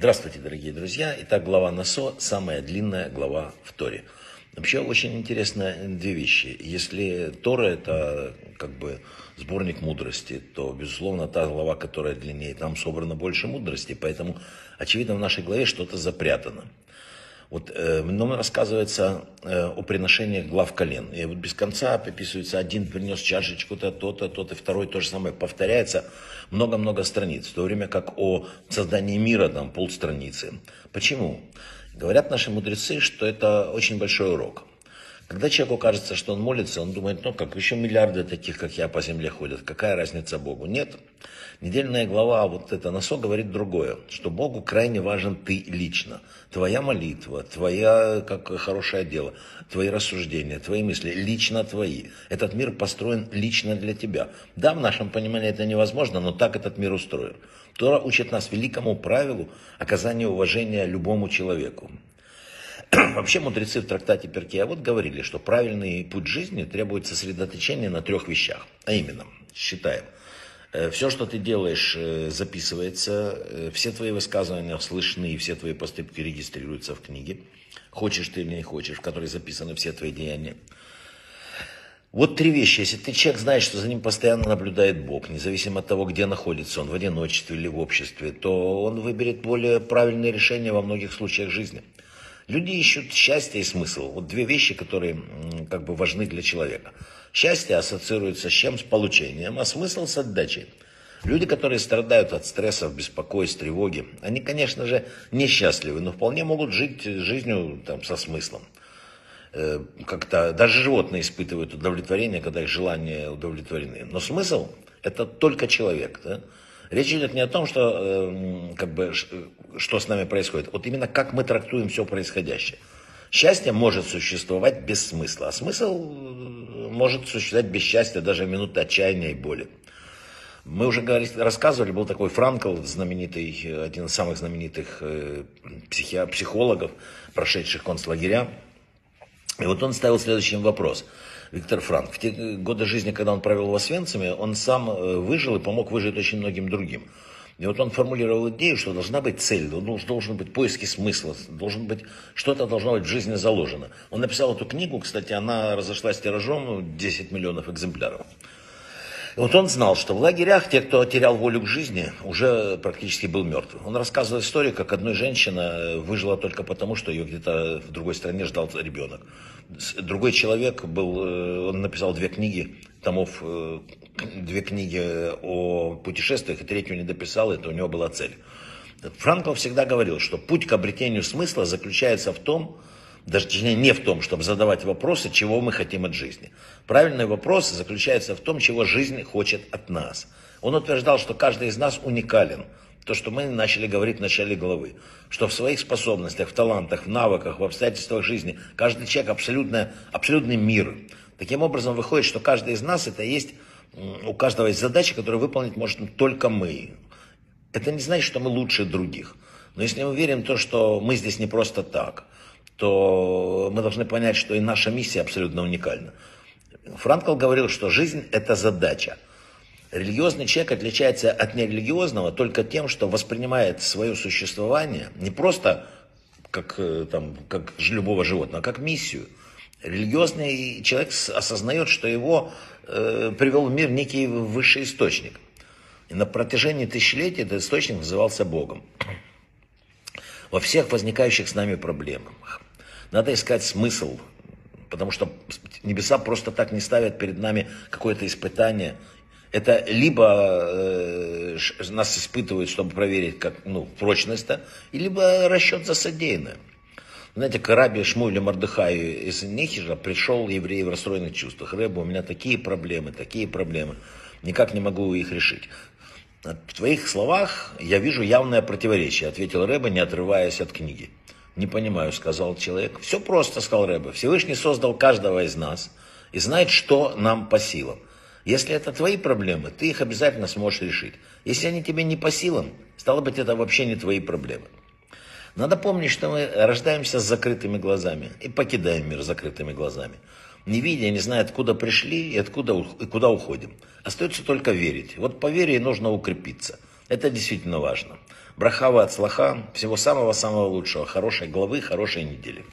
Здравствуйте, дорогие друзья. Итак, глава Насо, самая длинная глава в Торе. Вообще очень интересно две вещи. Если Тора это как бы сборник мудрости, то, безусловно, та глава, которая длиннее, там собрано больше мудрости, поэтому, очевидно, в нашей главе что-то запрятано. Вот э, нам рассказывается э, о приношениях глав колен. И вот без конца описывается, один принес чашечку-то, то-то, то-то, второй то же самое повторяется. Много-много страниц. В то время как о создании мира там полстраницы. Почему? Говорят наши мудрецы, что это очень большой урок. Когда человеку кажется, что он молится, он думает, ну как, еще миллиарды таких, как я, по земле ходят, какая разница Богу? Нет. Недельная глава, вот это Насо говорит другое, что Богу крайне важен ты лично. Твоя молитва, твоя, как хорошее дело, твои рассуждения, твои мысли, лично твои. Этот мир построен лично для тебя. Да, в нашем понимании это невозможно, но так этот мир устроен. Тора учит нас великому правилу оказания уважения любому человеку. Вообще мудрецы в трактате Перкея вот говорили, что правильный путь жизни требует сосредоточения на трех вещах. А именно, считаем, э, все, что ты делаешь, э, записывается, э, все твои высказывания слышны, все твои поступки регистрируются в книге. Хочешь ты или не хочешь, в которой записаны все твои деяния. Вот три вещи. Если ты человек знаешь, что за ним постоянно наблюдает Бог, независимо от того, где находится он, в одиночестве или в обществе, то он выберет более правильное решение во многих случаях жизни. Люди ищут счастье и смысл. Вот две вещи, которые как бы важны для человека. Счастье ассоциируется с чем? С получением, а смысл с отдачей. Люди, которые страдают от стрессов, беспокойств, тревоги, они, конечно же, несчастливы, но вполне могут жить жизнью там, со смыслом. Э, как-то даже животные испытывают удовлетворение, когда их желания удовлетворены. Но смысл – это только человек. Да? Речь идет не о том, что, э, как бы, что с нами происходит, вот именно как мы трактуем все происходящее. Счастье может существовать без смысла, а смысл э, может существовать без счастья даже минуты отчаяния и боли. Мы уже говорили, рассказывали, был такой Франкл, знаменитый, один из самых знаменитых э, психи, психологов, прошедших концлагеря. И вот он ставил следующий вопрос – Виктор Франк. В те годы жизни, когда он провел в Освенциме, он сам э, выжил и помог выжить очень многим другим. И вот он формулировал идею, что должна быть цель, должен быть поиски смысла, должен быть, что-то должно быть в жизни заложено. Он написал эту книгу, кстати, она разошлась тиражом 10 миллионов экземпляров. Вот он знал, что в лагерях те, кто терял волю к жизни, уже практически был мертв. Он рассказывал историю, как одной женщина выжила только потому, что ее где-то в другой стране ждал ребенок. Другой человек был, э, он написал две книги, томов, э, две книги о путешествиях, и третью не дописал, это у него была цель. Франкл всегда говорил, что путь к обретению смысла заключается в том, даже точнее не в том, чтобы задавать вопросы, чего мы хотим от жизни. Правильный вопрос заключается в том, чего жизнь хочет от нас. Он утверждал, что каждый из нас уникален. То, что мы начали говорить в начале главы. Что в своих способностях, в талантах, в навыках, в обстоятельствах жизни каждый человек абсолютно, абсолютный мир. Таким образом выходит, что каждый из нас это есть, у каждого есть задача, которую выполнить можем только мы. Это не значит, что мы лучше других. Но если мы верим в то, что мы здесь не просто так – то мы должны понять, что и наша миссия абсолютно уникальна. Франкл говорил, что жизнь – это задача. Религиозный человек отличается от нерелигиозного только тем, что воспринимает свое существование не просто как, э, там, как любого животного, а как миссию. Религиозный человек осознает, что его э, привел в мир некий высший источник. И на протяжении тысячелетий этот источник назывался Богом. Во всех возникающих с нами проблемах, надо искать смысл, потому что небеса просто так не ставят перед нами какое-то испытание. Это либо э, нас испытывают, чтобы проверить как, ну, прочность, да, либо расчет за содеянное. Знаете, к Раби Шмуэлю Мардыхаю из Нехижа пришел еврей в расстроенных чувствах. Рэба, у меня такие проблемы, такие проблемы. Никак не могу их решить. В твоих словах я вижу явное противоречие, ответил Рэба, не отрываясь от книги. Не понимаю, сказал человек. Все просто, сказал Рэбе. Всевышний создал каждого из нас и знает, что нам по силам. Если это твои проблемы, ты их обязательно сможешь решить. Если они тебе не по силам, стало быть, это вообще не твои проблемы. Надо помнить, что мы рождаемся с закрытыми глазами и покидаем мир с закрытыми глазами. Не видя, не зная, откуда пришли и откуда и куда уходим. Остается только верить. Вот по вере нужно укрепиться. Это действительно важно. Брахава от слаха. Всего самого-самого лучшего. Хорошей главы, хорошей недели.